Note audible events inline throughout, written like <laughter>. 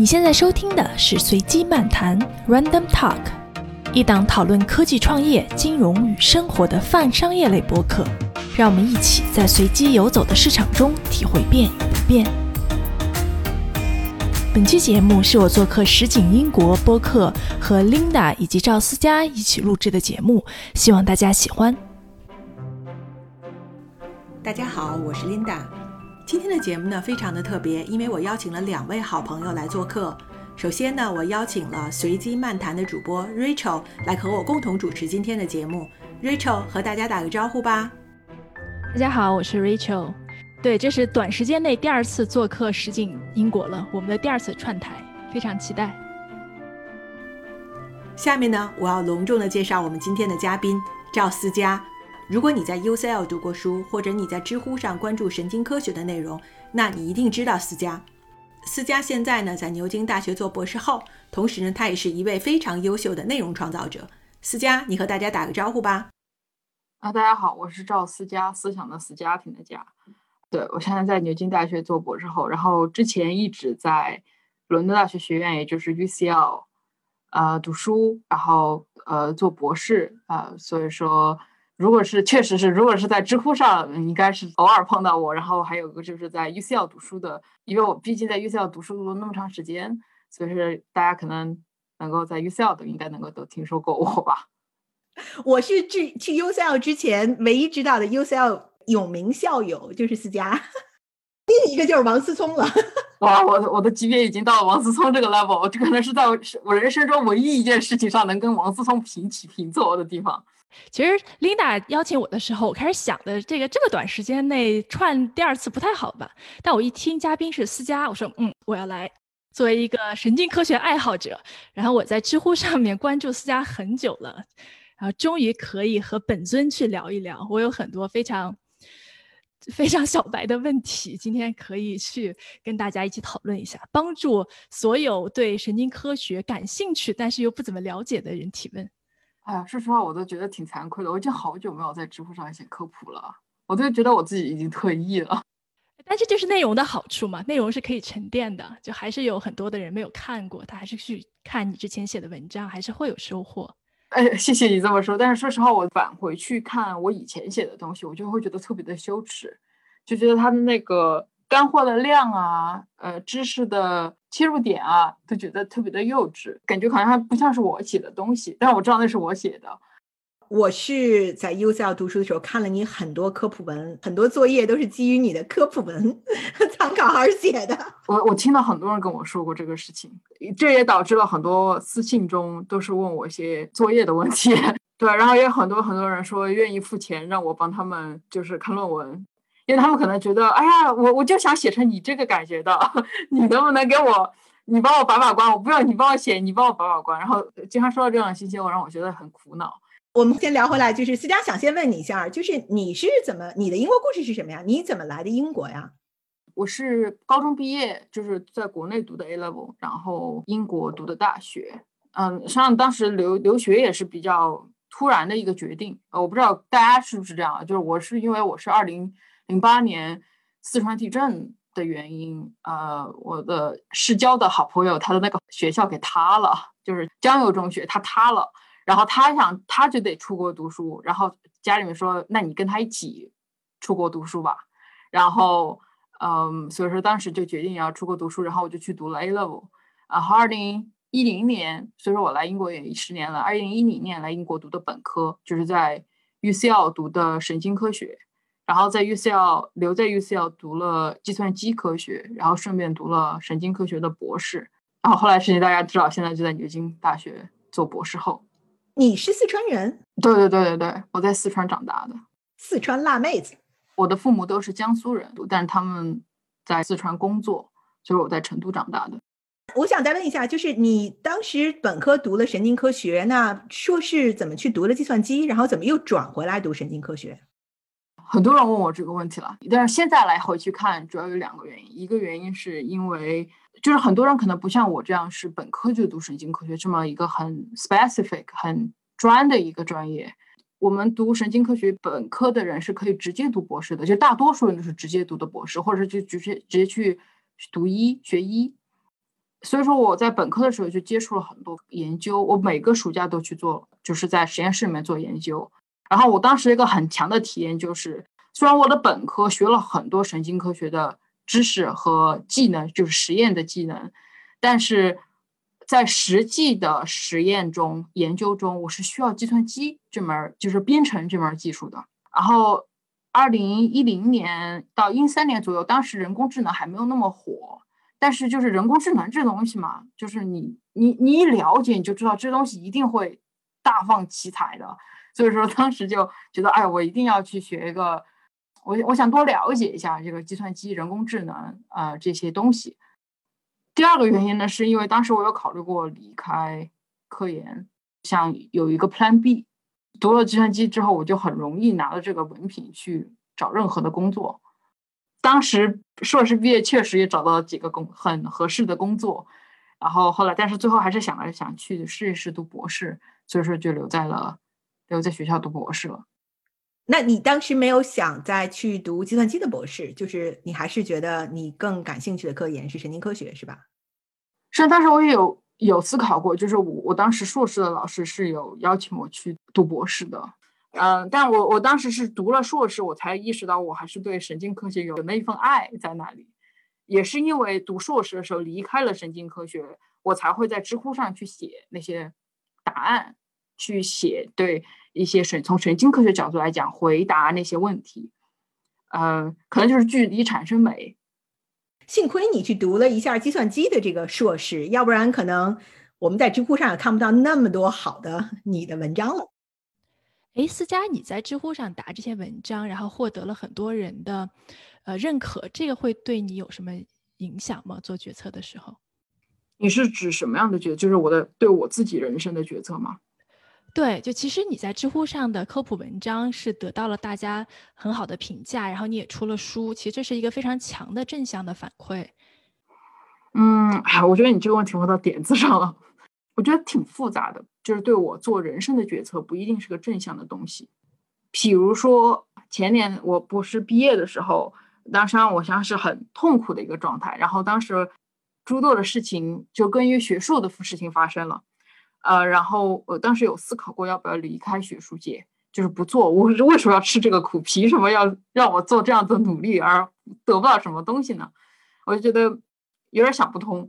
你现在收听的是随机漫谈 （Random Talk），一档讨论科技创业、金融与生活的泛商业类播客。让我们一起在随机游走的市场中体会变与不变。本期节目是我做客实景英国播客和 Linda 以及赵思佳一起录制的节目，希望大家喜欢。大家好，我是 Linda。今天的节目呢非常的特别，因为我邀请了两位好朋友来做客。首先呢，我邀请了随机漫谈的主播 Rachel 来和我共同主持今天的节目。Rachel 和大家打个招呼吧。大家好，我是 Rachel。对，这是短时间内第二次做客实景英国了，我们的第二次串台，非常期待。下面呢，我要隆重的介绍我们今天的嘉宾赵思佳。如果你在 UCL 读过书，或者你在知乎上关注神经科学的内容，那你一定知道思佳。思佳现在呢在牛津大学做博士后，同时呢，他也是一位非常优秀的内容创造者。思佳，你和大家打个招呼吧。啊，大家好，我是赵思佳，思想的思，家庭的家。对我现在在牛津大学做博士后，然后之前一直在伦敦大学学院，也就是 UCL，呃，读书，然后呃做博士啊。所以说，如果是确实是，如果是在知乎上，应该是偶尔碰到我。然后还有个就是在 UCL 读书的，因为我毕竟在 UCL 读书了那么长时间，所以是大家可能能够在 UCL 的应该能够都听说过我吧。<laughs> 我是去去 UCL 之前唯一知道的 UCL 有名校友就是思佳，另一个就是王思聪了。哇，我我的级别已经到了王思聪这个 level，这可能是在我人生中唯一一件事情上能跟王思聪平起平坐的地方。其实 Linda 邀请我的时候，我开始想的这个这么短时间内串第二次不太好吧？但我一听嘉宾是思佳，我说嗯，我要来。作为一个神经科学爱好者，然后我在知乎上面关注思佳很久了。然后终于可以和本尊去聊一聊，我有很多非常非常小白的问题，今天可以去跟大家一起讨论一下，帮助所有对神经科学感兴趣但是又不怎么了解的人提问。哎呀，说实话，我都觉得挺惭愧的，我已经好久没有在知乎上写科普了，我都觉得我自己已经退役了。<laughs> 但这就是内容的好处嘛，内容是可以沉淀的，就还是有很多的人没有看过，他还是去看你之前写的文章，还是会有收获。哎，谢谢你这么说。但是说实话，我返回去看我以前写的东西，我就会觉得特别的羞耻，就觉得他的那个干货的量啊，呃，知识的切入点啊，都觉得特别的幼稚，感觉好像还不像是我写的东西。但是我知道那是我写的。我是在 UCL 读书的时候看了你很多科普文，很多作业都是基于你的科普文 <laughs> 参考而写的。我我听到很多人跟我说过这个事情，这也导致了很多私信中都是问我一些作业的问题。<laughs> 对，然后也有很多很多人说愿意付钱让我帮他们就是看论文，因为他们可能觉得，哎呀，我我就想写成你这个感觉的，<laughs> 你能不能给我，你帮我把把关？我不要你帮我写，你帮我把把关。然后经常收到这样的信息，我让我觉得很苦恼。我们先聊回来，就是思佳想先问你一下，就是你是怎么，你的英国故事是什么呀？你怎么来的英国呀？我是高中毕业，就是在国内读的 A level，然后英国读的大学。嗯，实际上当时留留学也是比较突然的一个决定。呃，我不知道大家是不是这样，就是我是因为我是二零零八年四川地震的原因，呃，我的市郊的好朋友他的那个学校给塌了，就是江油中学，它塌了。然后他想，他就得出国读书。然后家里面说：“那你跟他一起出国读书吧。”然后，嗯，所以说当时就决定要出国读书。然后我就去读了 A level。然后二零一零年，所以说我来英国也十年了。二零一零年来英国读的本科，就是在 UCL 读的神经科学。然后在 UCL 留在 UCL 读了计算机科学，然后顺便读了神经科学的博士。然后后来事情大家知道，现在就在牛津大学做博士后。你是四川人？对对对对对，我在四川长大的，四川辣妹子。我的父母都是江苏人，但是他们在四川工作，所以我在成都长大的。我想再问一下，就是你当时本科读了神经科学，那硕士怎么去读了计算机，然后怎么又转回来读神经科学？很多人问我这个问题了，但是现在来回去看，主要有两个原因。一个原因是因为。就是很多人可能不像我这样是本科就读神经科学这么一个很 specific 很专的一个专业。我们读神经科学本科的人是可以直接读博士的，就大多数人都是直接读的博士，或者是就直接直接去读医学医。所以说我在本科的时候就接触了很多研究，我每个暑假都去做，就是在实验室里面做研究。然后我当时一个很强的体验就是，虽然我的本科学了很多神经科学的知识和技能，就是实验的技能，但是在实际的实验中、研究中，我是需要计算机这门，就是编程这门技术的。然后，二零一零年到一三年左右，当时人工智能还没有那么火。但是就是人工智能这东西嘛，就是你你你一了解你就知道这东西一定会大放奇彩的，所以说当时就觉得，哎，我一定要去学一个，我我想多了解一下这个计算机、人工智能啊这些东西。第二个原因呢，是因为当时我有考虑过离开科研，想有一个 Plan B。读了计算机之后，我就很容易拿到这个文凭去找任何的工作。当时硕士毕业，确实也找到了几个工很合适的工作，然后后来，但是最后还是想来想去试一试读博士，所以说就留在了留在学校读博士了。那你当时没有想再去读计算机的博士，就是你还是觉得你更感兴趣的科研是神经科学，是吧？是，当时我也有有思考过，就是我我当时硕士的老师是有邀请我去读博士的。嗯，但我我当时是读了硕士，我才意识到我还是对神经科学有那一份爱在那里。也是因为读硕士的时候离开了神经科学，我才会在知乎上去写那些答案，去写对一些神从神经科学角度来讲回答那些问题。嗯，可能就是距离产生美。幸亏你去读了一下计算机的这个硕士，要不然可能我们在知乎上也看不到那么多好的你的文章了。哎，思佳，你在知乎上答这些文章，然后获得了很多人的呃认可，这个会对你有什么影响吗？做决策的时候，你是指什么样的决？就是我的对我自己人生的决策吗？对，就其实你在知乎上的科普文章是得到了大家很好的评价，然后你也出了书，其实这是一个非常强的正向的反馈。嗯，哎，我觉得你这个问题问到点子上了，我觉得挺复杂的。就是对我做人生的决策不一定是个正向的东西，譬如说前年我博士毕业的时候，当时我想是很痛苦的一个状态，然后当时诸多的事情就跟于学术的事情发生了，呃，然后我当时有思考过要不要离开学术界，就是不做，我为什么要吃这个苦？凭什么要让我做这样的努力而得不到什么东西呢？我就觉得有点想不通，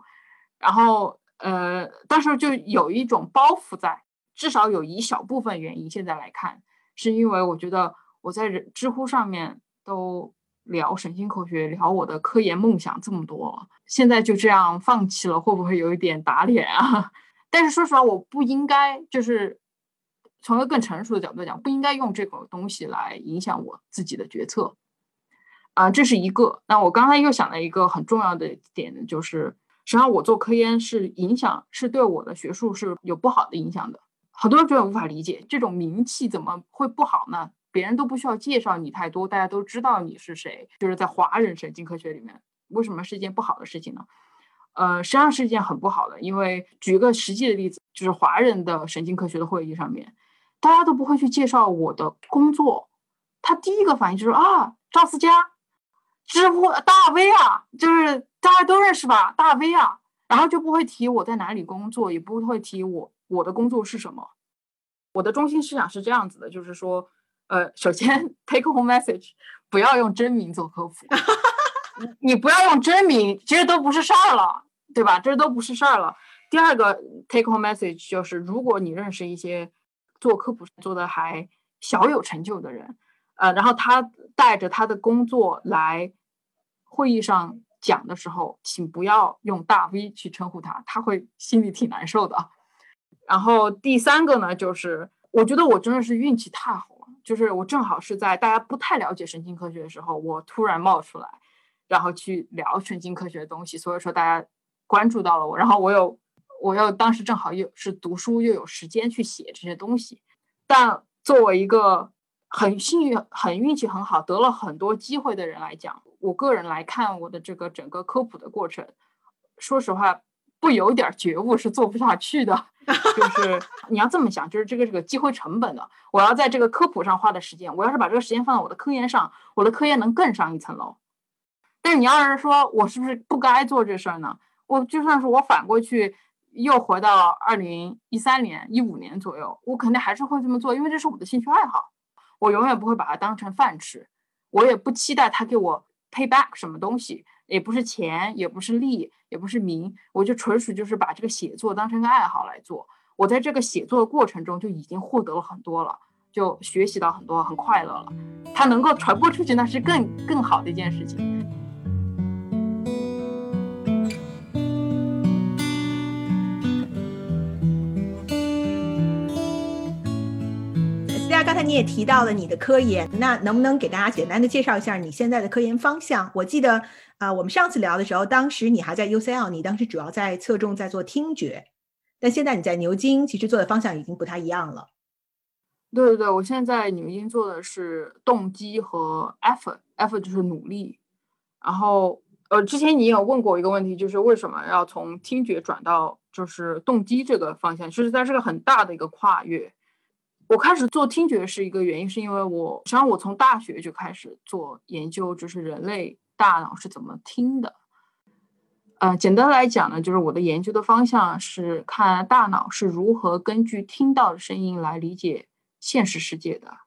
然后。呃，当时就有一种包袱在，至少有一小部分原因。现在来看，是因为我觉得我在知乎上面都聊神经科学，聊我的科研梦想这么多，现在就这样放弃了，会不会有一点打脸啊？但是说实话，我不应该，就是从一个更成熟的角度讲，不应该用这个东西来影响我自己的决策。啊，这是一个。那我刚才又想了一个很重要的点，就是。实际上，我做科研是影响，是对我的学术是有不好的影响的。很多人觉得无法理解，这种名气怎么会不好呢？别人都不需要介绍你太多，大家都知道你是谁。就是在华人神经科学里面，为什么是一件不好的事情呢？呃，实际上是一件很不好的，因为举个实际的例子，就是华人的神经科学的会议上面，大家都不会去介绍我的工作，他第一个反应就是啊，赵思佳。知乎大 V 啊，就是大家都认识吧，大 V 啊，然后就不会提我在哪里工作，也不会提我我的工作是什么。我的中心思想是这样子的，就是说，呃，首先 <laughs> take home message，不要用真名做科普，你不要用真名，其实都不是事儿了，对吧？这都不是事儿了。第二个 take home message 就是，如果你认识一些做科普做的还小有成就的人，呃，然后他带着他的工作来。会议上讲的时候，请不要用大 V 去称呼他，他会心里挺难受的。然后第三个呢，就是我觉得我真的是运气太好了，就是我正好是在大家不太了解神经科学的时候，我突然冒出来，然后去聊神经科学的东西，所以说大家关注到了我。然后我又我又当时正好又是读书，又有时间去写这些东西。但作为一个很幸运、很运气很好，得了很多机会的人来讲。我个人来看，我的这个整个科普的过程，说实话，不有点觉悟是做不下去的。<laughs> 就是你要这么想，就是这个这个机会成本的。我要在这个科普上花的时间，我要是把这个时间放到我的科研上，我的科研能更上一层楼。但是你要是说我是不是不该做这事儿呢？我就算是我反过去又回到二零一三年、一五年左右，我肯定还是会这么做，因为这是我的兴趣爱好。我永远不会把它当成饭吃，我也不期待他给我 pay back 什么东西，也不是钱，也不是利，也不是名，我就纯属就是把这个写作当成个爱好来做。我在这个写作的过程中就已经获得了很多了，就学习到很多，很快乐了。它能够传播出去，那是更更好的一件事情。才你也提到了你的科研，那能不能给大家简单的介绍一下你现在的科研方向？我记得啊，我们上次聊的时候，当时你还在 UCL，你当时主要在侧重在做听觉，但现在你在牛津，其实做的方向已经不太一样了。对对对，我现在在牛津做的是动机和 effort，effort 就是努力。然后呃，之前你有问过一个问题，就是为什么要从听觉转到就是动机这个方向？其实它是个很大的一个跨越。我开始做听觉是一个原因，是因为我实际上我从大学就开始做研究，就是人类大脑是怎么听的。呃，简单来讲呢，就是我的研究的方向是看大脑是如何根据听到的声音来理解现实世界的。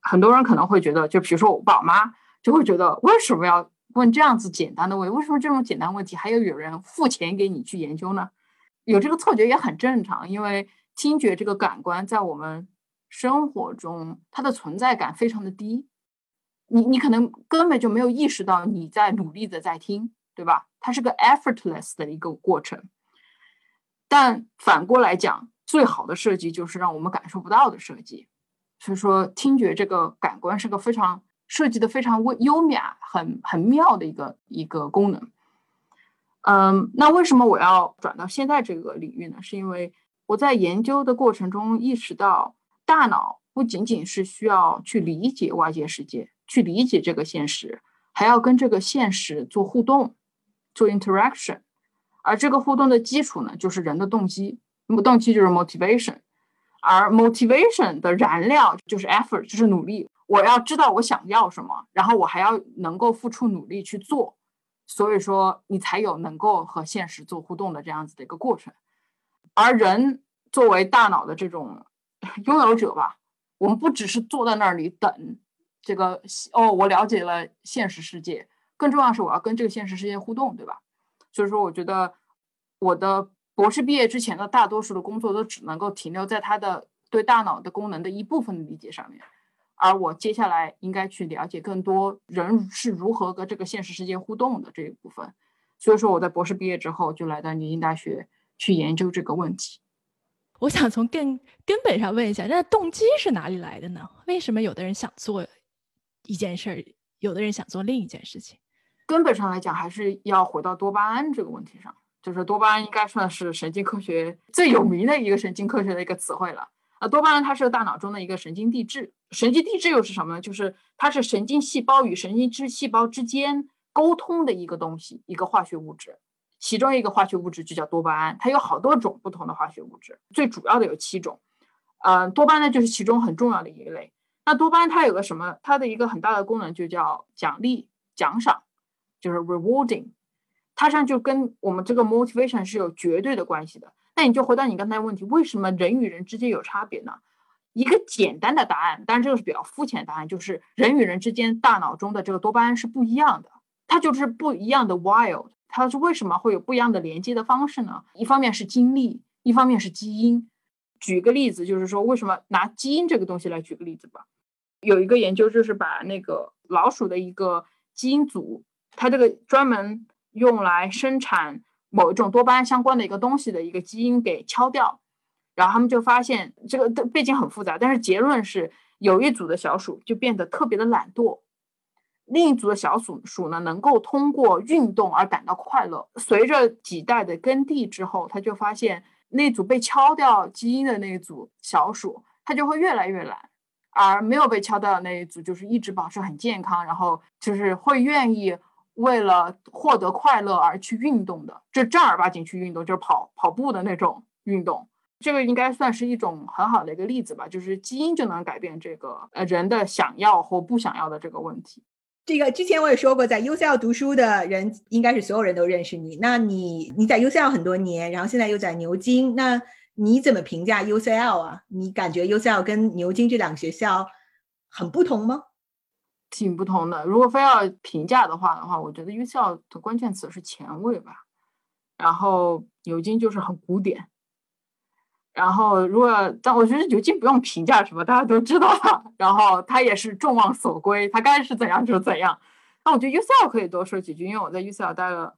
很多人可能会觉得，就比如说我爸妈就会觉得，为什么要问这样子简单的问题？为什么这种简单问题还要有人付钱给你去研究呢？有这个错觉也很正常，因为听觉这个感官在我们。生活中，它的存在感非常的低，你你可能根本就没有意识到你在努力的在听，对吧？它是个 effortless 的一个过程。但反过来讲，最好的设计就是让我们感受不到的设计。所以说，听觉这个感官是个非常设计的非常微优雅、很很妙的一个一个功能。嗯，那为什么我要转到现在这个领域呢？是因为我在研究的过程中意识到。大脑不仅仅是需要去理解外界世界，去理解这个现实，还要跟这个现实做互动，做 interaction。而这个互动的基础呢，就是人的动机。那么动机就是 motivation，而 motivation 的燃料就是 effort，就是努力。我要知道我想要什么，然后我还要能够付出努力去做。所以说，你才有能够和现实做互动的这样子的一个过程。而人作为大脑的这种。<laughs> 拥有者吧，我们不只是坐在那里等这个哦，我了解了现实世界，更重要是我要跟这个现实世界互动，对吧？所以说，我觉得我的博士毕业之前的大多数的工作都只能够停留在他的对大脑的功能的一部分的理解上面，而我接下来应该去了解更多人是如何跟这个现实世界互动的这一部分。所以说，我在博士毕业之后就来到牛津大学去研究这个问题。我想从更根本上问一下，那动机是哪里来的呢？为什么有的人想做一件事儿，有的人想做另一件事情？根本上来讲，还是要回到多巴胺这个问题上。就是多巴胺应该算是神经科学最有名的一个神经科学的一个词汇了。啊，多巴胺它是大脑中的一个神经递质，神经递质又是什么呢？就是它是神经细胞与神经质细胞之间沟通的一个东西，一个化学物质。其中一个化学物质就叫多巴胺，它有好多种不同的化学物质，最主要的有七种。呃，多巴胺呢就是其中很重要的一类。那多巴胺它有个什么？它的一个很大的功能就叫奖励、奖赏，就是 rewarding。它上就跟我们这个 motivation 是有绝对的关系的。那你就回到你刚才问题，为什么人与人之间有差别呢？一个简单的答案，当然这个是比较肤浅的答案，就是人与人之间大脑中的这个多巴胺是不一样的，它就是不一样的 wild。它是为什么会有不一样的连接的方式呢？一方面是经历，一方面是基因。举个例子，就是说为什么拿基因这个东西来举个例子吧。有一个研究就是把那个老鼠的一个基因组，它这个专门用来生产某一种多巴胺相关的一个东西的一个基因给敲掉，然后他们就发现这个背景很复杂，但是结论是有一组的小鼠就变得特别的懒惰。另一组的小鼠鼠呢，能够通过运动而感到快乐。随着几代的耕地之后，他就发现那组被敲掉基因的那一组小鼠，它就会越来越懒，而没有被敲掉的那一组就是一直保持很健康，然后就是会愿意为了获得快乐而去运动的，就正儿八经去运动，就是跑跑步的那种运动。这个应该算是一种很好的一个例子吧，就是基因就能改变这个呃人的想要或不想要的这个问题。这个之前我也说过，在 UCL 读书的人应该是所有人都认识你。那你你在 UCL 很多年，然后现在又在牛津，那你怎么评价 UCL 啊？你感觉 UCL 跟牛津这两个学校很不同吗？挺不同的。如果非要评价的话的话，我觉得 UCL 的关键词是前卫吧，然后牛津就是很古典。然后，如果但我觉得牛津不用评价什么，大家都知道。<laughs> 然后他也是众望所归，他该是怎样就怎样。那我觉得 UCL 可以多说几句，因为我在 UCL 待了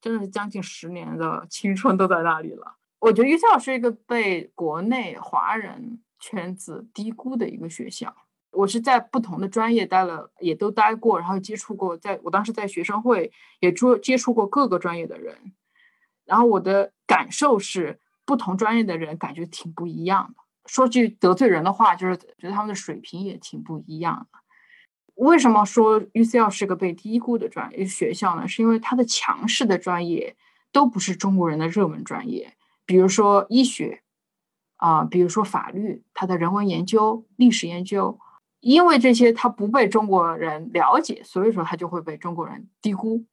真的是将近十年的青春都在那里了。我觉得 UCL 是一个被国内华人圈子低估的一个学校。我是在不同的专业待了，也都待过，然后接触过，在我当时在学生会也接接触过各个专业的人，然后我的感受是。不同专业的人感觉挺不一样的。说句得罪人的话，就是觉得他们的水平也挺不一样的。为什么说 UCL 是个被低估的专业学校呢？是因为它的强势的专业都不是中国人的热门专业，比如说医学啊，比如说法律，它的人文研究、历史研究，因为这些它不被中国人了解，所以说它就会被中国人低估。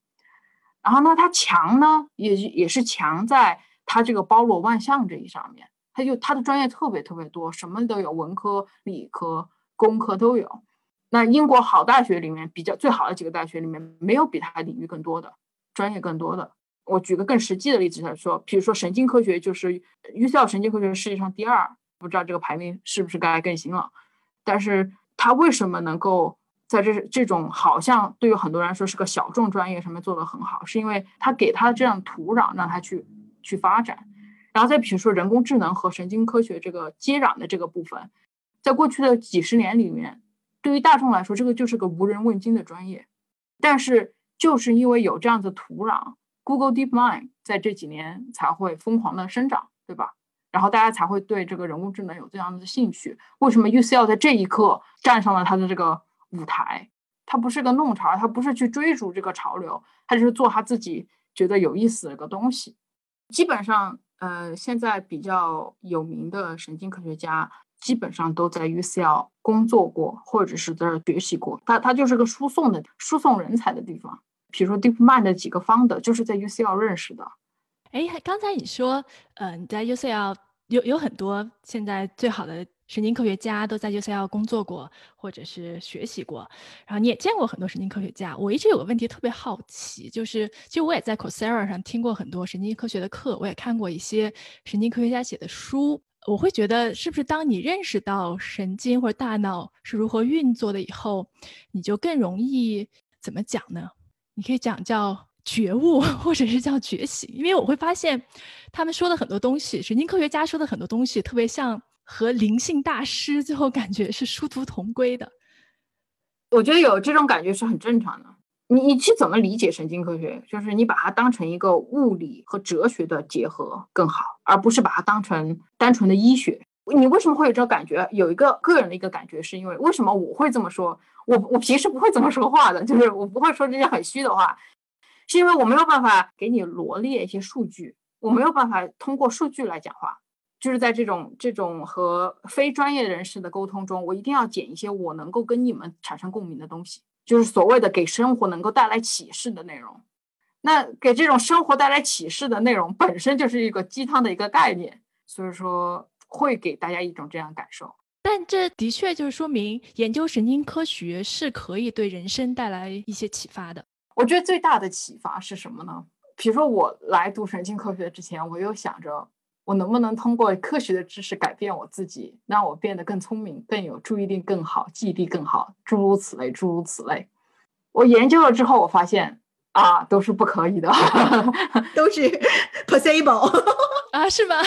然后呢，它强呢，也也是强在。它这个包罗万象这一上面，它就它的专业特别特别多，什么都有，文科、理科、工科都有。那英国好大学里面比较最好的几个大学里面，没有比它领域更多的专业更多的。我举个更实际的例子来说，比如说神经科学，就是 UCL 神经科学世界上第二，不知道这个排名是不是该更新了。但是它为什么能够在这这种好像对于很多人来说是个小众专业上面做得很好，是因为它给它这样土壤让它去。去发展，然后再比如说人工智能和神经科学这个接壤的这个部分，在过去的几十年里面，对于大众来说，这个就是个无人问津的专业。但是就是因为有这样的土壤，Google DeepMind 在这几年才会疯狂的生长，对吧？然后大家才会对这个人工智能有这样的兴趣。为什么 UCL 在这一刻站上了它的这个舞台？它不是个弄潮，它不是去追逐这个潮流，它就是做他自己觉得有意思的一个东西。基本上，呃，现在比较有名的神经科学家基本上都在 UCL 工作过，或者是在这学习过。它它就是个输送的输送人才的地方。比如说 DeepMind 的几个方的，就是在 UCL 认识的。哎，刚才你说，呃，你在 UCL 有有很多现在最好的。神经科学家都在 UCL 工作过，或者是学习过，然后你也见过很多神经科学家。我一直有个问题特别好奇，就是其实我也在 Coursera 上听过很多神经科学的课，我也看过一些神经科学家写的书。我会觉得，是不是当你认识到神经或者大脑是如何运作的以后，你就更容易怎么讲呢？你可以讲叫觉悟，或者是叫觉醒。因为我会发现，他们说的很多东西，神经科学家说的很多东西，特别像。和灵性大师最后感觉是殊途同归的，我觉得有这种感觉是很正常的。你你去怎么理解神经科学？就是你把它当成一个物理和哲学的结合更好，而不是把它当成单纯的医学。你为什么会有这种感觉？有一个个人的一个感觉，是因为为什么我会这么说？我我平时不会这么说话的，就是我不会说这些很虚的话，是因为我没有办法给你罗列一些数据，我没有办法通过数据来讲话。就是在这种这种和非专业人士的沟通中，我一定要捡一些我能够跟你们产生共鸣的东西，就是所谓的给生活能够带来启示的内容。那给这种生活带来启示的内容本身就是一个鸡汤的一个概念，所以说会给大家一种这样感受。但这的确就是说明研究神经科学是可以对人生带来一些启发的。我觉得最大的启发是什么呢？比如说我来读神经科学之前，我又想着。我能不能通过科学的知识改变我自己，让我变得更聪明、更有注意力更好、记忆力更好，诸如此类，诸如此类。我研究了之后，我发现啊，都是不可以的，<laughs> 都是 possible <laughs> 啊，是吗？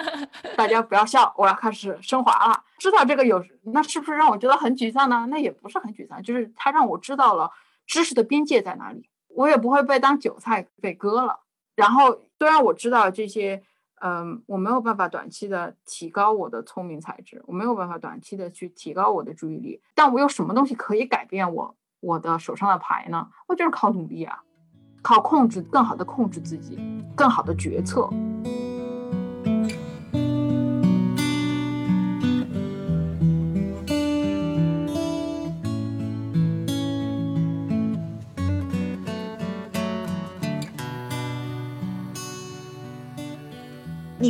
<laughs> 大家不要笑，我要开始升华了。知道这个有，那是不是让我觉得很沮丧呢？那也不是很沮丧，就是它让我知道了知识的边界在哪里，我也不会被当韭菜被割了。然后虽然我知道这些。嗯，我没有办法短期的提高我的聪明才智，我没有办法短期的去提高我的注意力，但我有什么东西可以改变我我的手上的牌呢？我就是靠努力啊，靠控制，更好的控制自己，更好的决策。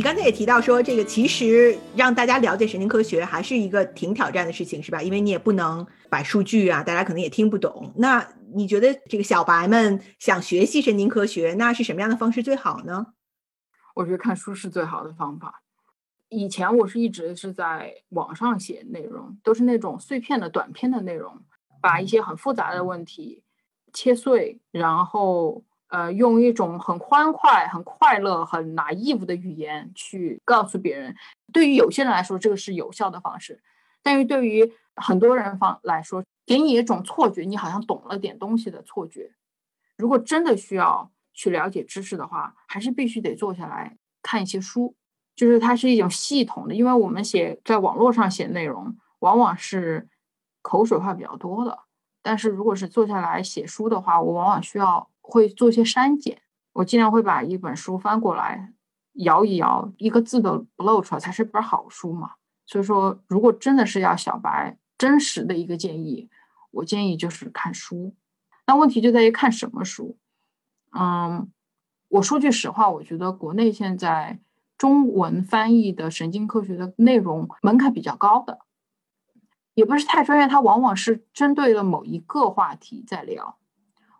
刚才也提到说，这个其实让大家了解神经科学还是一个挺挑战的事情，是吧？因为你也不能摆数据啊，大家可能也听不懂。那你觉得这个小白们想学习神经科学，那是什么样的方式最好呢？我觉得看书是最好的方法。以前我是一直是在网上写内容，都是那种碎片的短篇的内容，把一些很复杂的问题切碎，然后。呃，用一种很欢快、很快乐、很 naive 的语言去告诉别人，对于有些人来说，这个是有效的方式；但是对于很多人方来说，给你一种错觉，你好像懂了点东西的错觉。如果真的需要去了解知识的话，还是必须得坐下来看一些书，就是它是一种系统的。因为我们写在网络上写内容，往往是口水话比较多的，但是如果是坐下来写书的话，我往往需要。会做一些删减，我尽量会把一本书翻过来，摇一摇，一个字都不露出来，才是本好书嘛。所以说，如果真的是要小白真实的一个建议，我建议就是看书。那问题就在于看什么书。嗯，我说句实话，我觉得国内现在中文翻译的神经科学的内容门槛比较高的，也不是太专业，它往往是针对了某一个话题在聊，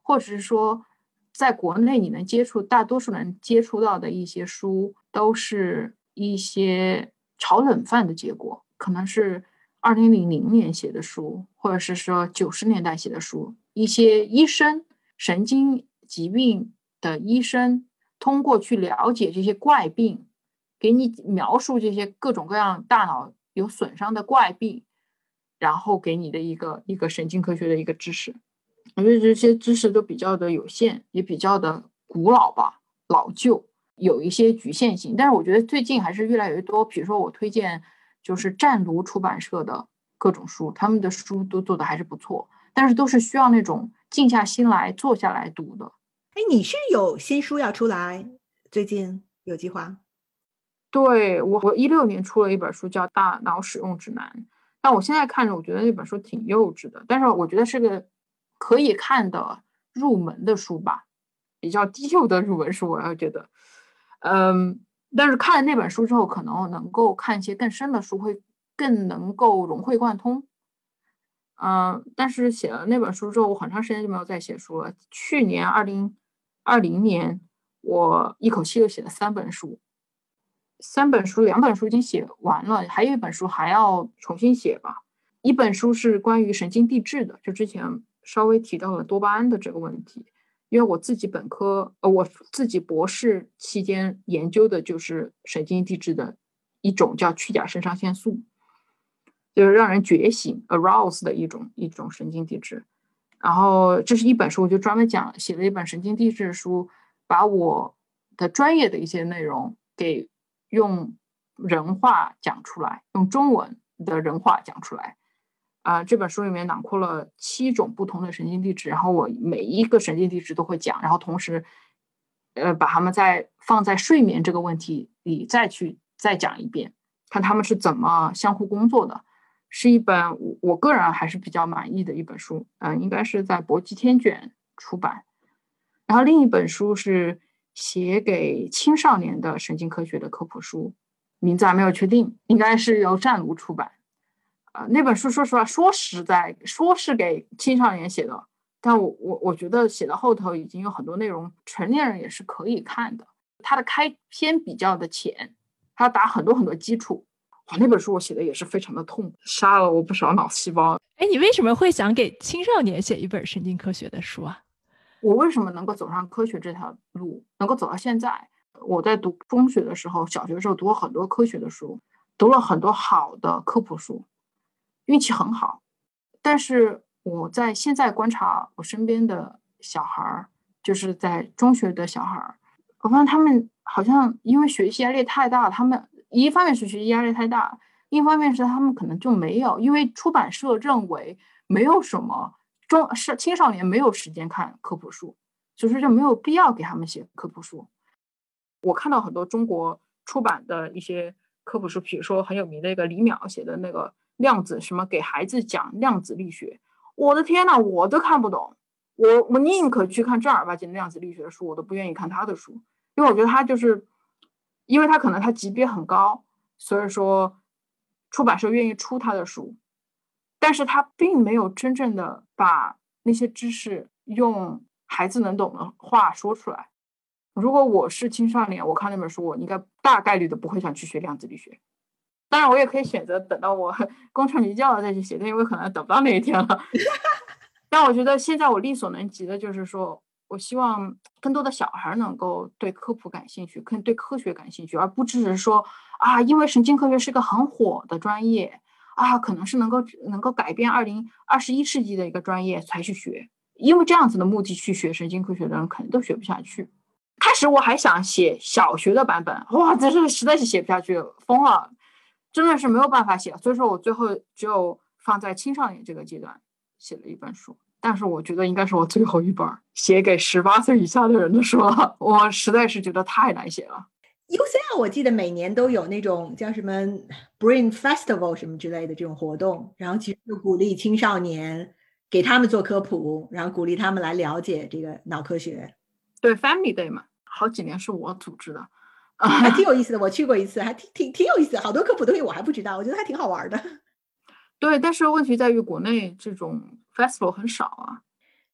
或者是说。在国内，你能接触大多数人接触到的一些书，都是一些炒冷饭的结果。可能是二零零零年写的书，或者是说九十年代写的书。一些医生、神经疾病的医生，通过去了解这些怪病，给你描述这些各种各样大脑有损伤的怪病，然后给你的一个一个神经科学的一个知识。我觉得这些知识都比较的有限，也比较的古老吧，老旧，有一些局限性。但是我觉得最近还是越来越多。比如说，我推荐就是湛卢出版社的各种书，他们的书都做的还是不错，但是都是需要那种静下心来坐下来读的。哎，你是有新书要出来？最近有计划？对我，我一六年出了一本书叫《大脑使用指南》，但我现在看着，我觉得那本书挺幼稚的，但是我觉得是个。可以看的入门的书吧，比较低幼的入门书，我要觉得，嗯，但是看了那本书之后，可能能够看一些更深的书，会更能够融会贯通。嗯，但是写了那本书之后，我很长时间就没有再写书了。去年二零二零年，我一口气又写了三本书，三本书，两本书已经写完了，还有一本书还要重新写吧。一本书是关于神经递质的，就之前。稍微提到了多巴胺的这个问题，因为我自己本科呃，我自己博士期间研究的就是神经递质的一种叫去甲肾上腺素，就是让人觉醒 arouse 的一种一种神经递质。然后这是一本书，我就专门讲写了一本神经递质书，把我的专业的一些内容给用人话讲出来，用中文的人话讲出来。啊，这本书里面囊括了七种不同的神经递质，然后我每一个神经递质都会讲，然后同时，呃，把它们再放在睡眠这个问题里再去再讲一遍，看他们是怎么相互工作的，是一本我个人还是比较满意的一本书，嗯，应该是在博济天卷出版。然后另一本书是写给青少年的神经科学的科普书，名字还没有确定，应该是由湛卢出版。啊，那本书说实话，说实在，说是给青少年写的，但我我我觉得写到后头已经有很多内容，成年人也是可以看的。它的开篇比较的浅，它打很多很多基础。哇，那本书我写的也是非常的痛，杀了我不少脑细胞。哎，你为什么会想给青少年写一本神经科学的书啊？我为什么能够走上科学这条路，能够走到现在？我在读中学的时候，小学的时候读了很多科学的书，读了很多好的科普书。运气很好，但是我在现在观察我身边的小孩儿，就是在中学的小孩儿，我发现他们好像因为学习压力太大，他们一方面是学习压力太大，一方面是他们可能就没有，因为出版社认为没有什么中是青少年没有时间看科普书，所以说就没有必要给他们写科普书。我看到很多中国出版的一些科普书，比如说很有名的一个李淼写的那个。量子什么给孩子讲量子力学？我的天呐，我都看不懂。我我宁可去看正儿八经的量子力学的书，我都不愿意看他的书，因为我觉得他就是因为他可能他级别很高，所以说出版社愿意出他的书，但是他并没有真正的把那些知识用孩子能懂的话说出来。如果我是青少年，我看那本书，我应该大概率的不会想去学量子力学。当然，我也可以选择等到我功成名就了再去写，因为可能等不到那一天了。<laughs> 但我觉得现在我力所能及的就是说，我希望更多的小孩能够对科普感兴趣，更对科学感兴趣，而不只是说啊，因为神经科学是个很火的专业啊，可能是能够能够改变二零二十一世纪的一个专业才去学，因为这样子的目的去学神经科学的人肯定都学不下去。开始我还想写小学的版本，哇，这是实在是写不下去，疯了，真的是没有办法写，所以说我最后只有放在青少年这个阶段写了一本书。但是我觉得应该是我最后一本写给十八岁以下的人的书了，我实在是觉得太难写了。UCL 我记得每年都有那种叫什么 Brain Festival 什么之类的这种活动，然后其实就鼓励青少年给他们做科普，然后鼓励他们来了解这个脑科学。对 Family Day 嘛，好几年是我组织的，还挺有 <laughs> 意思的。我去过一次，还挺挺挺有意思，好多科普东西我还不知道，我觉得还挺好玩的。<laughs> 对，但是问题在于国内这种。Festival 很少啊，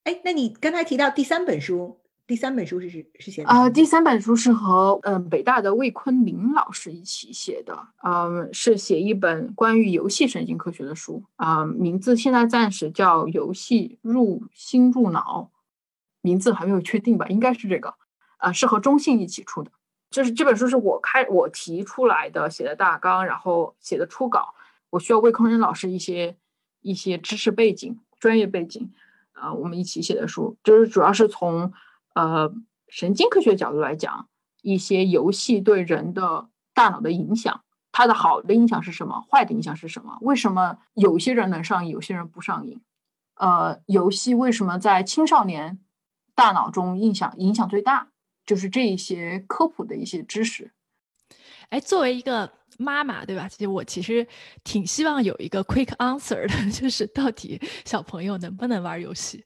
哎，那你刚才提到第三本书，第三本书是是是写啊，第三本书是和嗯北大的魏坤明老师一起写的，嗯，是写一本关于游戏神经科学的书啊，名字现在暂时叫《游戏入心入脑》，名字还没有确定吧，应该是这个，啊，是和中信一起出的，就是这本书是我开我提出来的，写的大纲，然后写的初稿，我需要魏坤明老师一些一些知识背景。专业背景，呃，我们一起写的书，就是主要是从呃神经科学角度来讲，一些游戏对人的大脑的影响，它的好的影响是什么，坏的影响是什么？为什么有些人能上瘾，有些人不上瘾？呃，游戏为什么在青少年大脑中影响影响最大？就是这一些科普的一些知识。哎，作为一个。妈妈对吧？其实我其实挺希望有一个 quick answer 的，<laughs> 就是到底小朋友能不能玩游戏？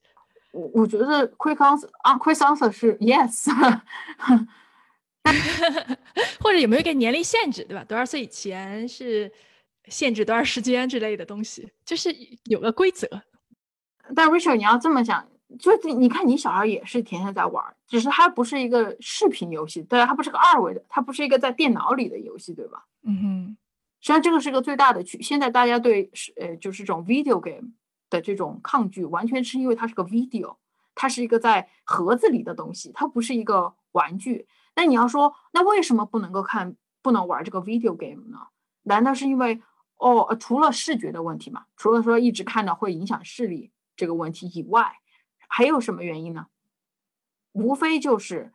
我我觉得 quick answer 啊，quick answer 是 yes，<laughs> 或者有没有一个年龄限制，对吧？多少岁以前是限制多少时间之类的东西，就是有个规则。但 Rachel，你要这么想。就是你看，你小孩也是天天在玩，只是它不是一个视频游戏，对，它不是个二维的，它不是一个在电脑里的游戏，对吧？嗯哼。实际上，这个是个最大的区。现在大家对是呃，就是这种 video game 的这种抗拒，完全是因为它是个 video，它是一个在盒子里的东西，它不是一个玩具。那你要说，那为什么不能够看，不能玩这个 video game 呢？难道是因为哦，除了视觉的问题嘛？除了说一直看到会影响视力这个问题以外？还有什么原因呢？无非就是，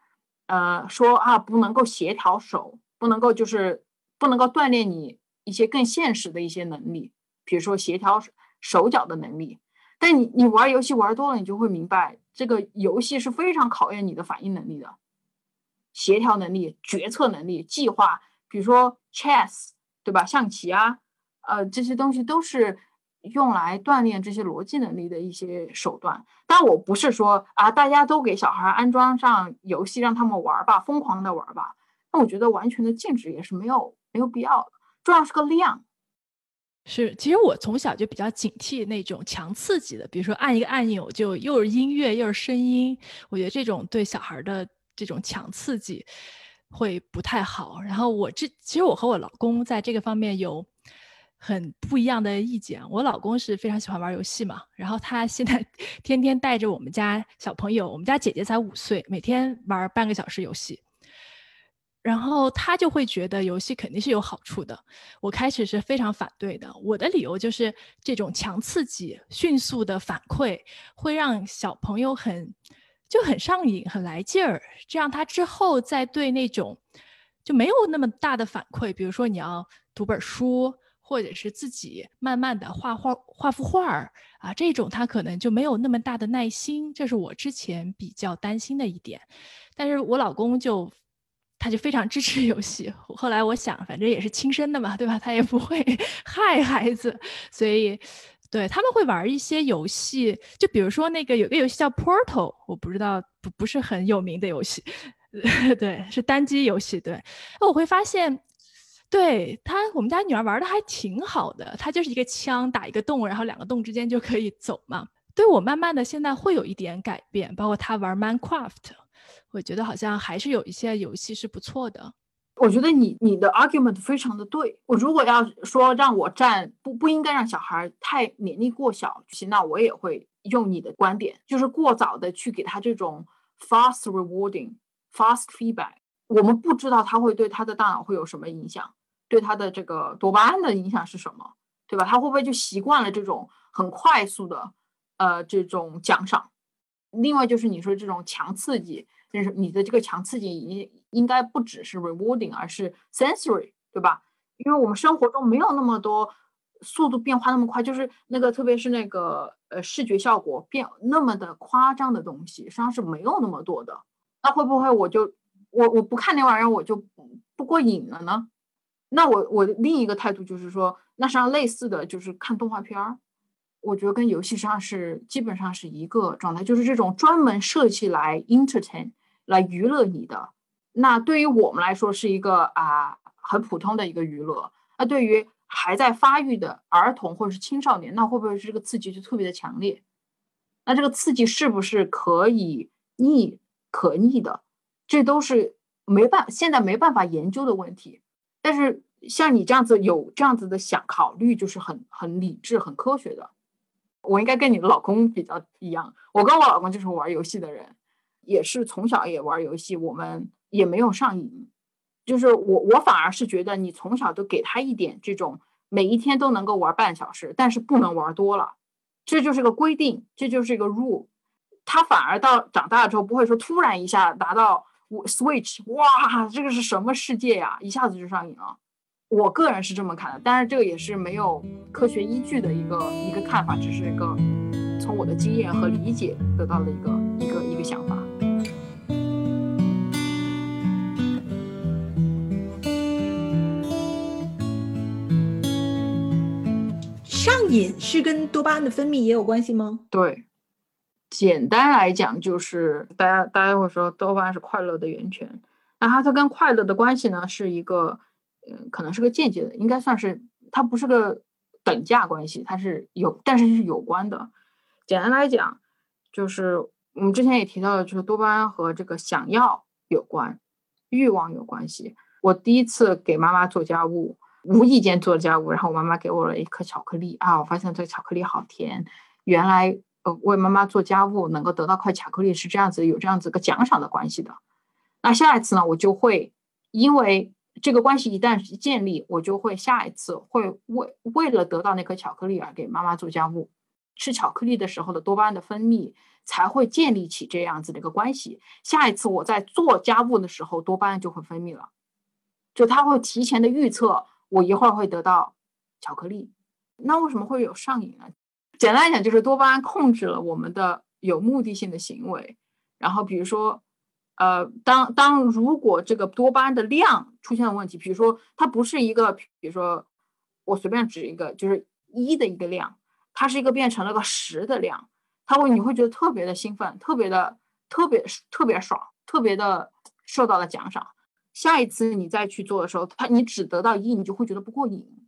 呃，说啊，不能够协调手，不能够就是不能够锻炼你一些更现实的一些能力，比如说协调手脚的能力。但你你玩游戏玩多了，你就会明白，这个游戏是非常考验你的反应能力的，协调能力、决策能力、计划，比如说 chess，对吧？象棋啊，呃，这些东西都是。用来锻炼这些逻辑能力的一些手段，但我不是说啊，大家都给小孩安装上游戏让他们玩吧，疯狂的玩吧。那我觉得完全的禁止也是没有没有必要的，重要是个量。是，其实我从小就比较警惕那种强刺激的，比如说按一个按钮就又是音乐又是声音，我觉得这种对小孩的这种强刺激会不太好。然后我这其实我和我老公在这个方面有。很不一样的意见。我老公是非常喜欢玩游戏嘛，然后他现在 <laughs> 天天带着我们家小朋友，我们家姐姐才五岁，每天玩半个小时游戏，然后他就会觉得游戏肯定是有好处的。我开始是非常反对的，我的理由就是这种强刺激、迅速的反馈会让小朋友很就很上瘾、很来劲儿，这样他之后再对那种就没有那么大的反馈，比如说你要读本书。或者是自己慢慢的画画画幅画儿啊，这种他可能就没有那么大的耐心，这是我之前比较担心的一点。但是我老公就他就非常支持游戏。后来我想，反正也是亲生的嘛，对吧？他也不会 <laughs> 害孩子，所以对他们会玩一些游戏，就比如说那个有个游戏叫 Portal，我不知道不不是很有名的游戏，<laughs> 对，是单机游戏。对，那我会发现，对他，我们家女儿玩的还挺好的。她就是一个枪打一个洞，然后两个洞之间就可以走嘛。对我慢慢的现在会有一点改变，包括她玩 Minecraft，我觉得好像还是有一些游戏是不错的。我觉得你你的 argument 非常的对。我如果要说让我站不不应该让小孩太年龄过小，那我也会用你的观点，就是过早的去给他这种 fast rewarding fast feedback。我们不知道他会对他的大脑会有什么影响，对他的这个多巴胺的影响是什么，对吧？他会不会就习惯了这种很快速的呃这种奖赏？另外就是你说这种强刺激。就是你的这个强刺激应应该不只是 rewarding，而是 sensory，对吧？因为我们生活中没有那么多速度变化那么快，就是那个特别是那个呃视觉效果变那么的夸张的东西，实际上是没有那么多的。那会不会我就我我不看那玩意儿我就不过瘾了呢？那我我另一个态度就是说，那实际上类似的就是看动画片儿。我觉得跟游戏上是基本上是一个状态，就是这种专门设计来 entertain 来娱乐你的，那对于我们来说是一个啊很普通的一个娱乐。那对于还在发育的儿童或者是青少年，那会不会是这个刺激就特别的强烈？那这个刺激是不是可以逆可逆的？这都是没办现在没办法研究的问题。但是像你这样子有这样子的想考虑，就是很很理智、很科学的。我应该跟你的老公比较一样，我跟我老公就是玩游戏的人，也是从小也玩游戏，我们也没有上瘾。就是我，我反而是觉得你从小都给他一点这种，每一天都能够玩半小时，但是不能玩多了，这就是个规定，这就是一个 rule。他反而到长大了之后，不会说突然一下达到 switch，哇，这个是什么世界呀？一下子就上瘾了。我个人是这么看的，但是这个也是没有科学依据的一个一个看法，只是一个从我的经验和理解得到的一个一个一个想法。上瘾是跟多巴胺的分泌也有关系吗？对，简单来讲就是大家大家会说多巴胺是快乐的源泉，那它它跟快乐的关系呢是一个。嗯，可能是个间接的，应该算是它不是个等价关系，它是有，但是是有关的。简单来讲，就是我们之前也提到了，就是多巴胺和这个想要有关，欲望有关系。我第一次给妈妈做家务，无意间做家务，然后我妈妈给我了一颗巧克力啊，我发现这个巧克力好甜。原来为妈妈做家务能够得到块巧克力是这样子，有这样子个奖赏的关系的。那下一次呢，我就会因为。这个关系一旦建立，我就会下一次会为为了得到那颗巧克力而给妈妈做家务，吃巧克力的时候的多巴胺的分泌才会建立起这样子的一个关系。下一次我在做家务的时候，多巴胺就会分泌了，就它会提前的预测我一会儿会得到巧克力。那为什么会有上瘾呢？简单来讲，就是多巴胺控制了我们的有目的性的行为，然后比如说。呃，当当如果这个多巴胺的量出现了问题，比如说它不是一个，比如说我随便指一个，就是一的一个量，它是一个变成了个十的量，它会你会觉得特别的兴奋，特别的特别特别爽，特别的受到了奖赏。下一次你再去做的时候，它你只得到一，你就会觉得不过瘾。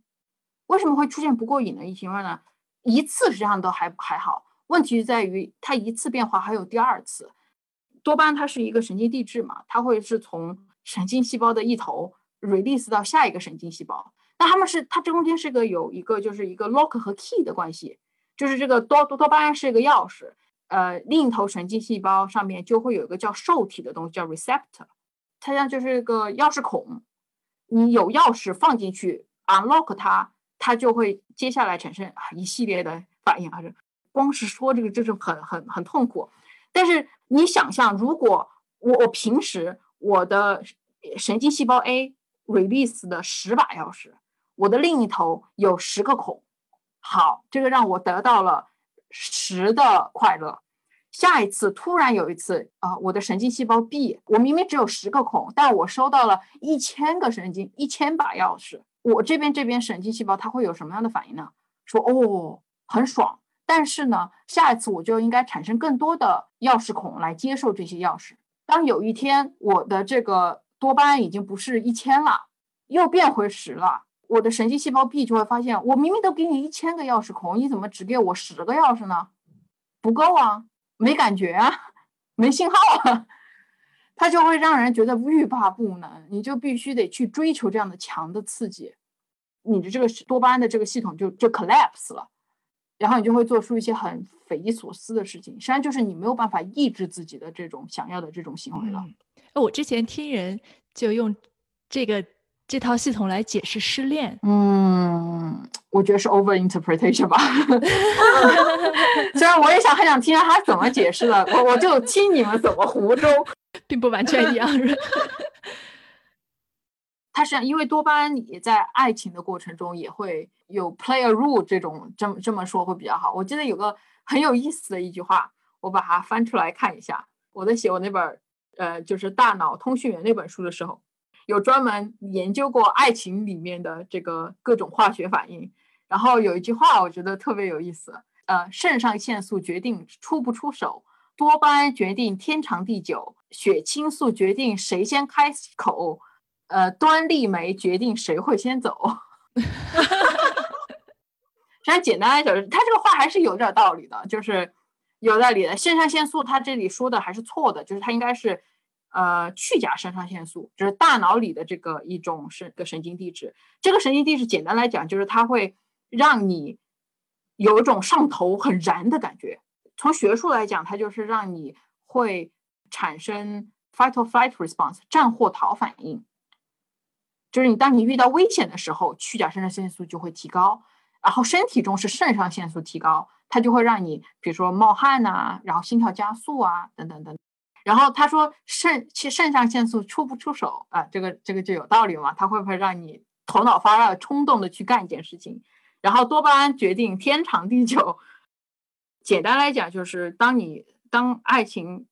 为什么会出现不过瘾的情况呢？一次实际上都还还好，问题在于它一次变化还有第二次。多巴胺它是一个神经递质嘛，它会是从神经细胞的一头 release 到下一个神经细胞。那它们是它中间是个有一个就是一个 lock 和 key 的关系，就是这个多多多巴胺是一个钥匙，呃，另一头神经细胞上面就会有一个叫受体的东西叫 receptor，它像就是一个钥匙孔，你有钥匙放进去 unlock 它，它就会接下来产生一系列的反应，还是光是说这个就是很很很痛苦。但是你想象，如果我我平时我的神经细胞 A release 的十把钥匙，我的另一头有十个孔，好，这个让我得到了十的快乐。下一次突然有一次啊，我的神经细胞 B，我明明只有十个孔，但我收到了一千个神经一千把钥匙，我这边这边神经细胞它会有什么样的反应呢？说哦，很爽。但是呢，下一次我就应该产生更多的钥匙孔来接受这些钥匙。当有一天我的这个多巴胺已经不是一千了，又变回十了，我的神经细胞壁就会发现，我明明都给你一千个钥匙孔，你怎么只给我十个钥匙呢？不够啊，没感觉啊，没信号啊，它就会让人觉得欲罢不能，你就必须得去追求这样的强的刺激，你的这个多巴胺的这个系统就就 collapse 了。然后你就会做出一些很匪夷所思的事情，实际上就是你没有办法抑制自己的这种想要的这种行为了。我之前听人就用这个这套系统来解释失恋，嗯，我觉得是 over interpretation 吧。<laughs> 虽然我也想很想听他怎么解释的，我我就听你们怎么胡诌，并不完全一样。<laughs> 它是因为多巴胺，也在爱情的过程中也会有 play a role，这种这么这么说会比较好。我记得有个很有意思的一句话，我把它翻出来看一下。我在写我那本呃，就是《大脑通讯员》那本书的时候，有专门研究过爱情里面的这个各种化学反应。然后有一句话，我觉得特别有意思。呃，肾上腺素决定出不出手，多巴胺决定天长地久，血清素决定谁先开口。呃，端粒酶决定谁会先走。<laughs> 虽然简单来讲，他这个话还是有点道理的，就是有道理的。肾上腺素，他这里说的还是错的，就是它应该是呃去甲肾上腺素，就是大脑里的这个一种神个神经递质。这个神经递质简单来讲，就是它会让你有一种上头很燃的感觉。从学术来讲，它就是让你会产生 fight or flight response 战或逃反应。就是你，当你遇到危险的时候，去甲肾上腺素就会提高，然后身体中是肾上腺素提高，它就会让你，比如说冒汗呐，然后心跳加速啊，等等等。然后他说肾其肾上腺素出不出手啊？这个这个就有道理嘛？它会不会让你头脑发热、冲动的去干一件事情？然后多巴胺决定天长地久。简单来讲，就是当你当爱情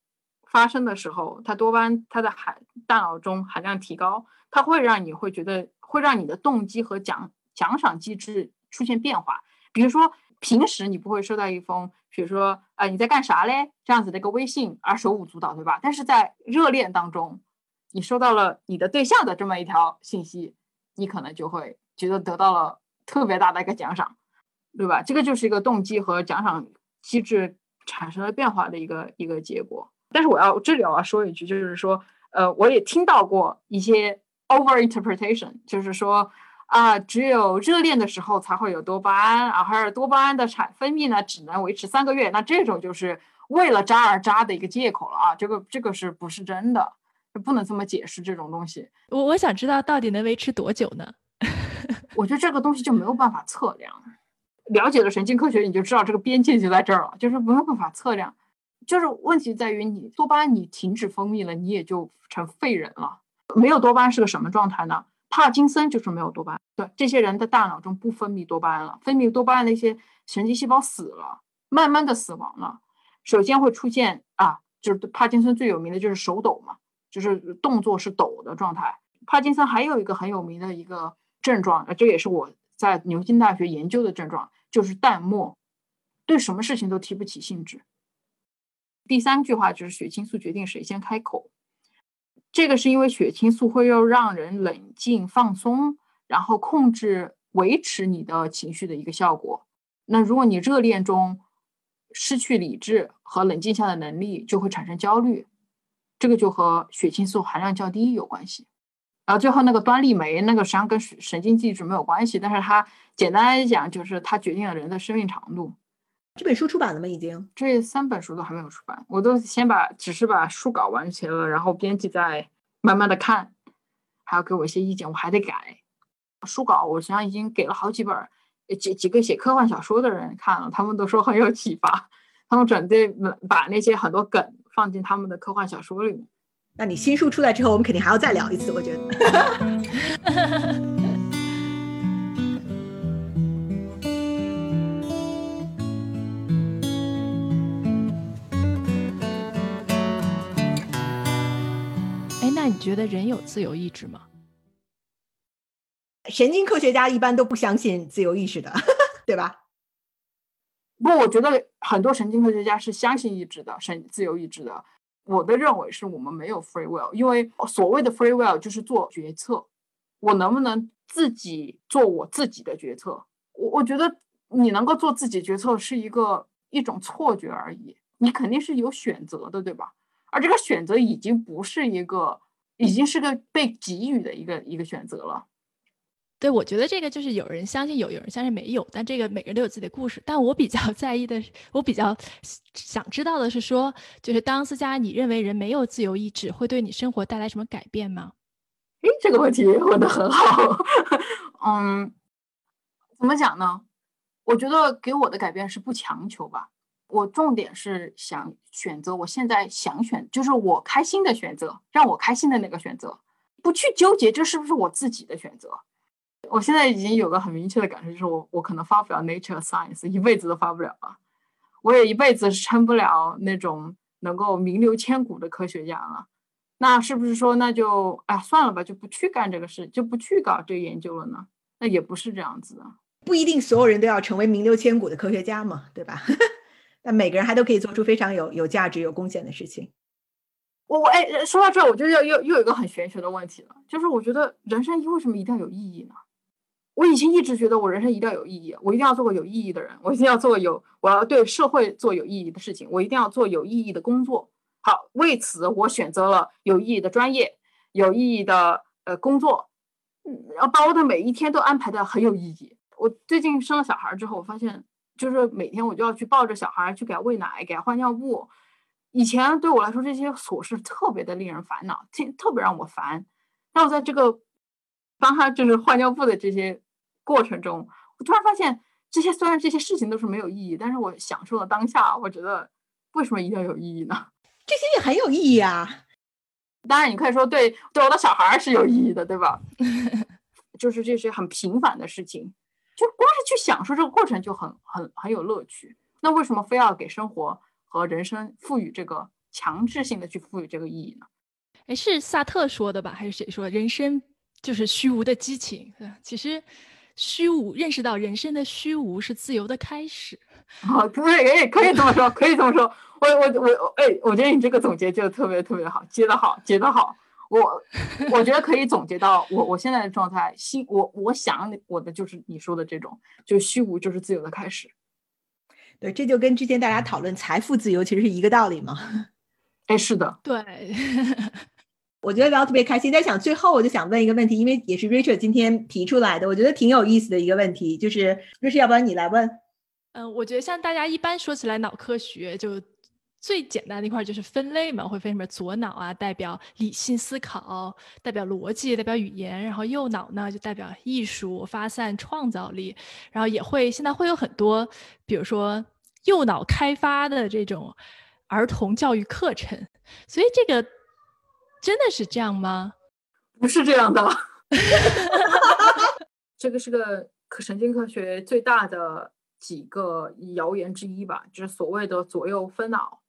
发生的时候，它多巴胺它的含大脑中含量提高。它会让你会觉得，会让你的动机和奖奖赏机制出现变化。比如说，平时你不会收到一封，比如说，啊，你在干啥嘞？这样子的一个微信而手舞足蹈，对吧？但是在热恋当中，你收到了你的对象的这么一条信息，你可能就会觉得得到了特别大的一个奖赏，对吧？这个就是一个动机和奖赏机制产生了变化的一个一个结果。但是我要这里我要说一句，就是说，呃，我也听到过一些。Over interpretation 就是说啊，只有热恋的时候才会有多巴胺，啊而多巴胺的产分泌呢，只能维持三个月。那这种就是为了渣而渣的一个借口了啊！这个这个是不是真的？不能这么解释这种东西。我我想知道到底能维持多久呢？<laughs> 我觉得这个东西就没有办法测量。了解了神经科学，你就知道这个边界就在这儿了，就是没有办法测量。就是问题在于你多巴胺你停止分泌了，你也就成废人了。没有多巴胺是个什么状态呢？帕金森就是没有多巴胺。对，这些人的大脑中不分泌多巴胺了，分泌多巴胺的一些神经细胞死了，慢慢的死亡了。首先会出现啊，就是帕金森最有名的就是手抖嘛，就是动作是抖的状态。帕金森还有一个很有名的一个症状，这也是我在牛津大学研究的症状，就是淡漠，对什么事情都提不起兴致。第三句话就是血清素决定谁先开口。这个是因为血清素会要让人冷静放松，然后控制维持你的情绪的一个效果。那如果你热恋中失去理智和冷静下的能力，就会产生焦虑，这个就和血清素含量较低有关系。然后最后那个端粒酶，那个实际上跟神经递质没有关系，但是它简单来讲就是它决定了人的生命长度。这本书出版了吗？已经，这三本书都还没有出版，我都先把只是把书稿完成了，然后编辑在慢慢的看，还要给我一些意见，我还得改书稿。我实际上已经给了好几本几几个写科幻小说的人看了，他们都说很有启发，他们准备把那些很多梗放进他们的科幻小说里面。那你新书出来之后，我们肯定还要再聊一次，我觉得。<laughs> 觉得人有自由意志吗？神经科学家一般都不相信自由意识的，<laughs> 对吧？不，我觉得很多神经科学家是相信意志的，神自由意志的。我的认为是我们没有 free will，因为所谓的 free will 就是做决策，我能不能自己做我自己的决策？我我觉得你能够做自己决策是一个一种错觉而已，你肯定是有选择的，对吧？而这个选择已经不是一个，已经是个被给予的一个一个选择了。对，我觉得这个就是有人相信有，有人相信没有，但这个每个人都有自己的故事。但我比较 <laughs> 在意的，我比较想知道的是说，就是当思佳，你认为人没有自由意志会对你生活带来什么改变吗？诶，这个问题问的很好。<laughs> 嗯，怎么讲呢？我觉得给我的改变是不强求吧。我重点是想选择我现在想选，就是我开心的选择，让我开心的那个选择，不去纠结这是不是我自己的选择。我现在已经有个很明确的感受，就是我我可能发不了 Nature Science，一辈子都发不了了。我也一辈子是撑不了那种能够名留千古的科学家了。那是不是说那就哎算了吧，就不去干这个事，就不去搞这个研究了呢？那也不是这样子的，不一定所有人都要成为名留千古的科学家嘛，对吧？<laughs> 每个人还都可以做出非常有有价值、有贡献的事情。我我哎，说到这儿，我就要又又有一个很玄学的问题了，就是我觉得人生为什么一定要有意义呢？我以前一直觉得我人生一定要有意义，我一定要做个有意义的人，我一定要做有，我要对社会做有意义的事情，我一定要做有意义的工作。好，为此我选择了有意义的专业，有意义的呃工作，嗯，然后把我的每一天都安排的很有意义。我最近生了小孩之后，我发现就是每天我就要去抱着小孩去给他喂奶，给他换尿布。以前对我来说这些琐事特别的令人烦恼，特特别让我烦。但我在这个帮他就是换尿布的这些。过程中，我突然发现，这些虽然这些事情都是没有意义，但是我享受了当下。我觉得，为什么一定要有意义呢？<laughs> 这些也很有意义啊。当然，你可以说对对我的小孩是有意义的，对吧？<laughs> 就是这些很平凡的事情，就光是去享受这个过程就很很很有乐趣。那为什么非要给生活和人生赋予这个强制性的去赋予这个意义呢？哎，是萨特说的吧？还是谁说人生就是虚无的激情？其实。虚无，认识到人生的虚无是自由的开始。好，<laughs> 对，哎，可以这么说，可以这么说。我我我，哎，我觉得你这个总结就特别特别好，接的好，接的好。我我觉得可以总结到我我现在的状态，心我我想我的就是你说的这种，就虚无就是自由的开始。对，这就跟之前大家讨论财富自由其实是一个道理嘛。<laughs> 哎，是的，对。<laughs> 我觉得聊特别开心，在想最后我就想问一个问题，因为也是 Richard 今天提出来的，我觉得挺有意思的一个问题，就是 Richard，要不然你来问？嗯，我觉得像大家一般说起来脑科学，就最简单的一块就是分类嘛，会分什么左脑啊，代表理性思考，代表逻辑，代表语言，然后右脑呢就代表艺术发散创造力，然后也会现在会有很多，比如说右脑开发的这种儿童教育课程，所以这个。真的是这样吗？<laughs> 不是这样的，<laughs> 这个是个可神经科学最大的几个谣言之一吧，就是所谓的左右分脑，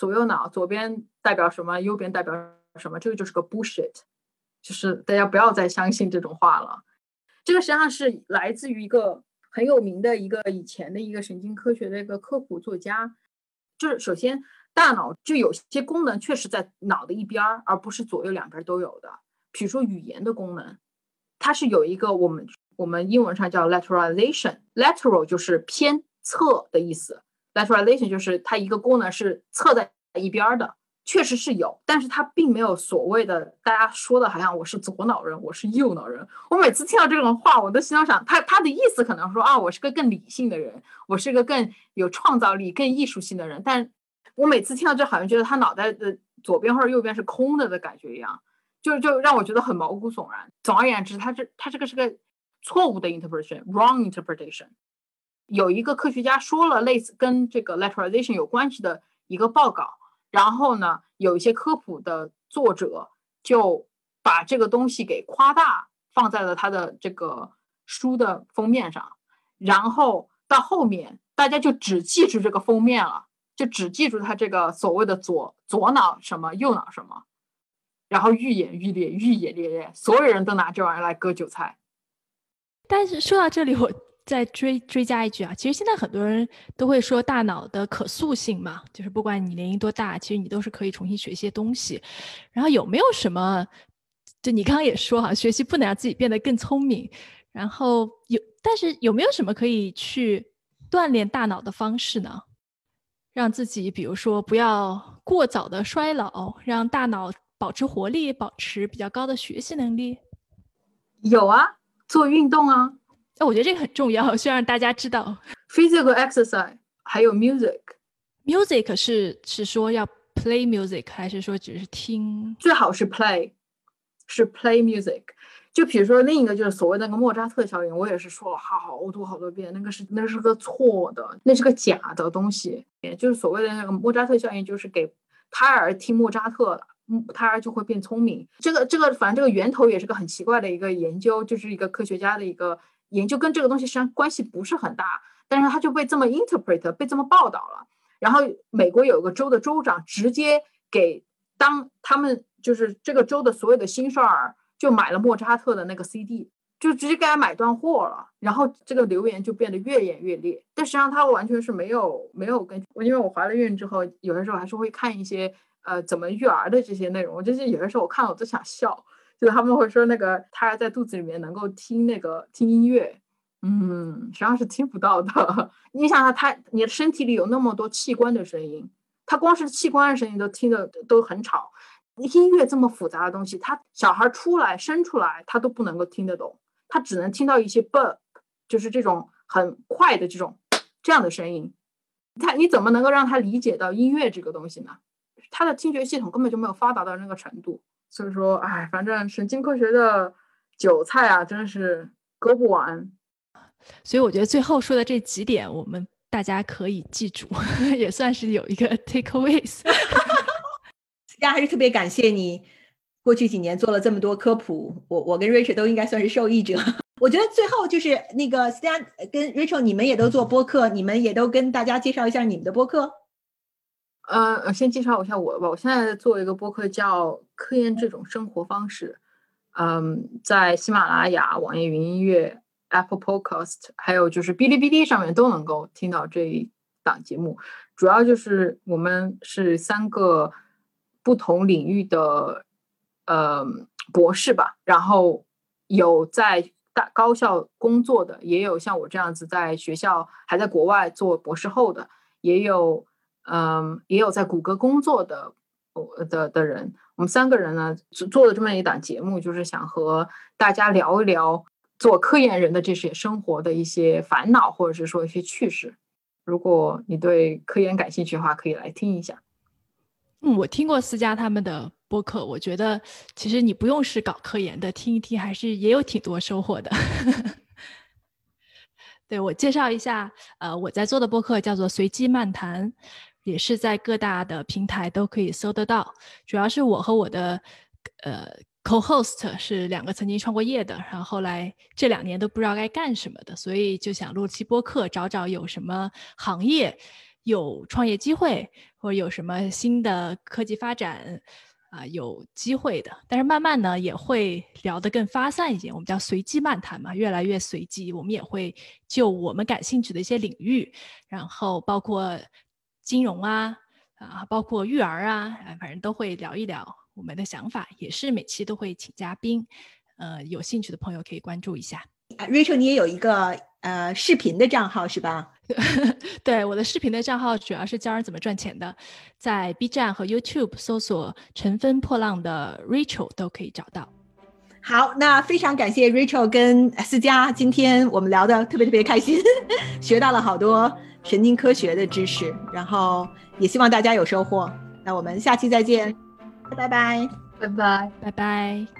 左右脑，左边代表什么，右边代表什么，这个就是个 bullshit，就是大家不要再相信这种话了。这个实际上是来自于一个很有名的一个以前的一个神经科学的一个科普作家，就是首先。大脑就有些功能确实在脑的一边儿，而不是左右两边都有的。比如说语言的功能，它是有一个我们我们英文上叫 lateralization，lateral 就是偏侧的意思，lateralization 就是它一个功能是侧在一边的，确实是有，但是它并没有所谓的大家说的好像我是左脑人，我是右脑人。我每次听到这种话，我都心想，他他的意思可能说啊，我是个更理性的人，我是个更有创造力、更艺术性的人，但。我每次听到这，好像觉得他脑袋的左边或者右边是空的的感觉一样，就就让我觉得很毛骨悚然。总而言之，他这他这个是个错误的 interpretation，wrong interpretation。有一个科学家说了类似跟这个 lateralization 有关系的一个报告，然后呢，有一些科普的作者就把这个东西给夸大，放在了他的这个书的封面上，然后到后面大家就只记住这个封面了。就只记住他这个所谓的左左脑什么右脑什么，然后愈演愈烈，愈演愈烈，所有人都拿这玩意儿来割韭菜。但是说到这里，我再追追加一句啊，其实现在很多人都会说大脑的可塑性嘛，就是不管你年龄多大，其实你都是可以重新学一些东西。然后有没有什么？就你刚刚也说哈，学习不能让自己变得更聪明。然后有，但是有没有什么可以去锻炼大脑的方式呢？让自己比如说不要过早的衰老，让大脑保持活力，保持比较高的学习能力。有啊，做运动啊。那我觉得这个很重要，需要让大家知道。Physical exercise，还有 music。Music 是是说要 play music，还是说只是听？最好是 play，是 play music。就比如说另一个就是所谓那个莫扎特效应，我也是说了好多好多遍，那个是那是个错的，那是个假的东西。也就是所谓的那个莫扎特效应，就是给胎儿听莫扎特的，胎儿就会变聪明。这个这个反正这个源头也是个很奇怪的一个研究，就是一个科学家的一个。研究跟这个东西实际上关系不是很大，但是他就被这么 interpret，被这么报道了。然后美国有个州的州长直接给当他们就是这个州的所有的新生儿就买了莫扎特的那个 CD，就直接给他买断货了。然后这个留言就变得越演越烈。但实际上他完全是没有没有跟，因为我怀了孕之后，有的时候还是会看一些呃怎么育儿的这些内容。我就是有的时候我看了我都想笑。就他们会说那个胎儿在肚子里面能够听那个听音乐，嗯，实际上是听不到的。你想想，他你的身体里有那么多器官的声音，他光是器官的声音都听的都很吵。音乐这么复杂的东西，他小孩出来生出来他都不能够听得懂，他只能听到一些 “b”，就是这种很快的这种这样的声音。他你怎么能够让他理解到音乐这个东西呢？他的听觉系统根本就没有发达到那个程度。所以说，哎，反正神经科学的韭菜啊，真是割不完。所以我觉得最后说的这几点，我们大家可以记住，<laughs> 也算是有一个 takeaways。<laughs> 大家还是特别感谢你过去几年做了这么多科普，我我跟 Rachel 都应该算是受益者。<laughs> 我觉得最后就是那个 Stan 跟 Rachel，你们也都做播客，你们也都跟大家介绍一下你们的播客。呃，先介绍一下我吧。我现在做一个播客叫《科研这种生活方式》，嗯，在喜马拉雅、网易云音乐、Apple Podcast，还有就是哔哩哔哩上面都能够听到这一档节目。主要就是我们是三个不同领域的呃博士吧，然后有在大高校工作的，也有像我这样子在学校还在国外做博士后的，也有。嗯，也有在谷歌工作的的的人，我们三个人呢做了这么一档节目，就是想和大家聊一聊做科研人的这些生活的一些烦恼，或者是说一些趣事。如果你对科研感兴趣的话，可以来听一下。嗯，我听过思佳他们的播客，我觉得其实你不用是搞科研的，听一听还是也有挺多收获的。<laughs> 对我介绍一下，呃，我在做的播客叫做随机漫谈。也是在各大的平台都可以搜得到。主要是我和我的呃 co-host 是两个曾经创过业的，然后后来这两年都不知道该干什么的，所以就想录期播客，找找有什么行业有创业机会，或者有什么新的科技发展啊有机会的。但是慢慢呢也会聊得更发散一点，我们叫随机漫谈嘛，越来越随机。我们也会就我们感兴趣的一些领域，然后包括。金融啊，啊，包括育儿啊，反正都会聊一聊我们的想法，也是每期都会请嘉宾，呃，有兴趣的朋友可以关注一下。Rachel，你也有一个呃视频的账号是吧？<laughs> 对，我的视频的账号主要是教人怎么赚钱的，在 B 站和 YouTube 搜索“乘风破浪的 Rachel” 都可以找到。好，那非常感谢 Rachel 跟思佳，今天我们聊的特别特别开心，<laughs> 学到了好多。神经科学的知识，然后也希望大家有收获。那我们下期再见，拜拜，拜拜，拜拜。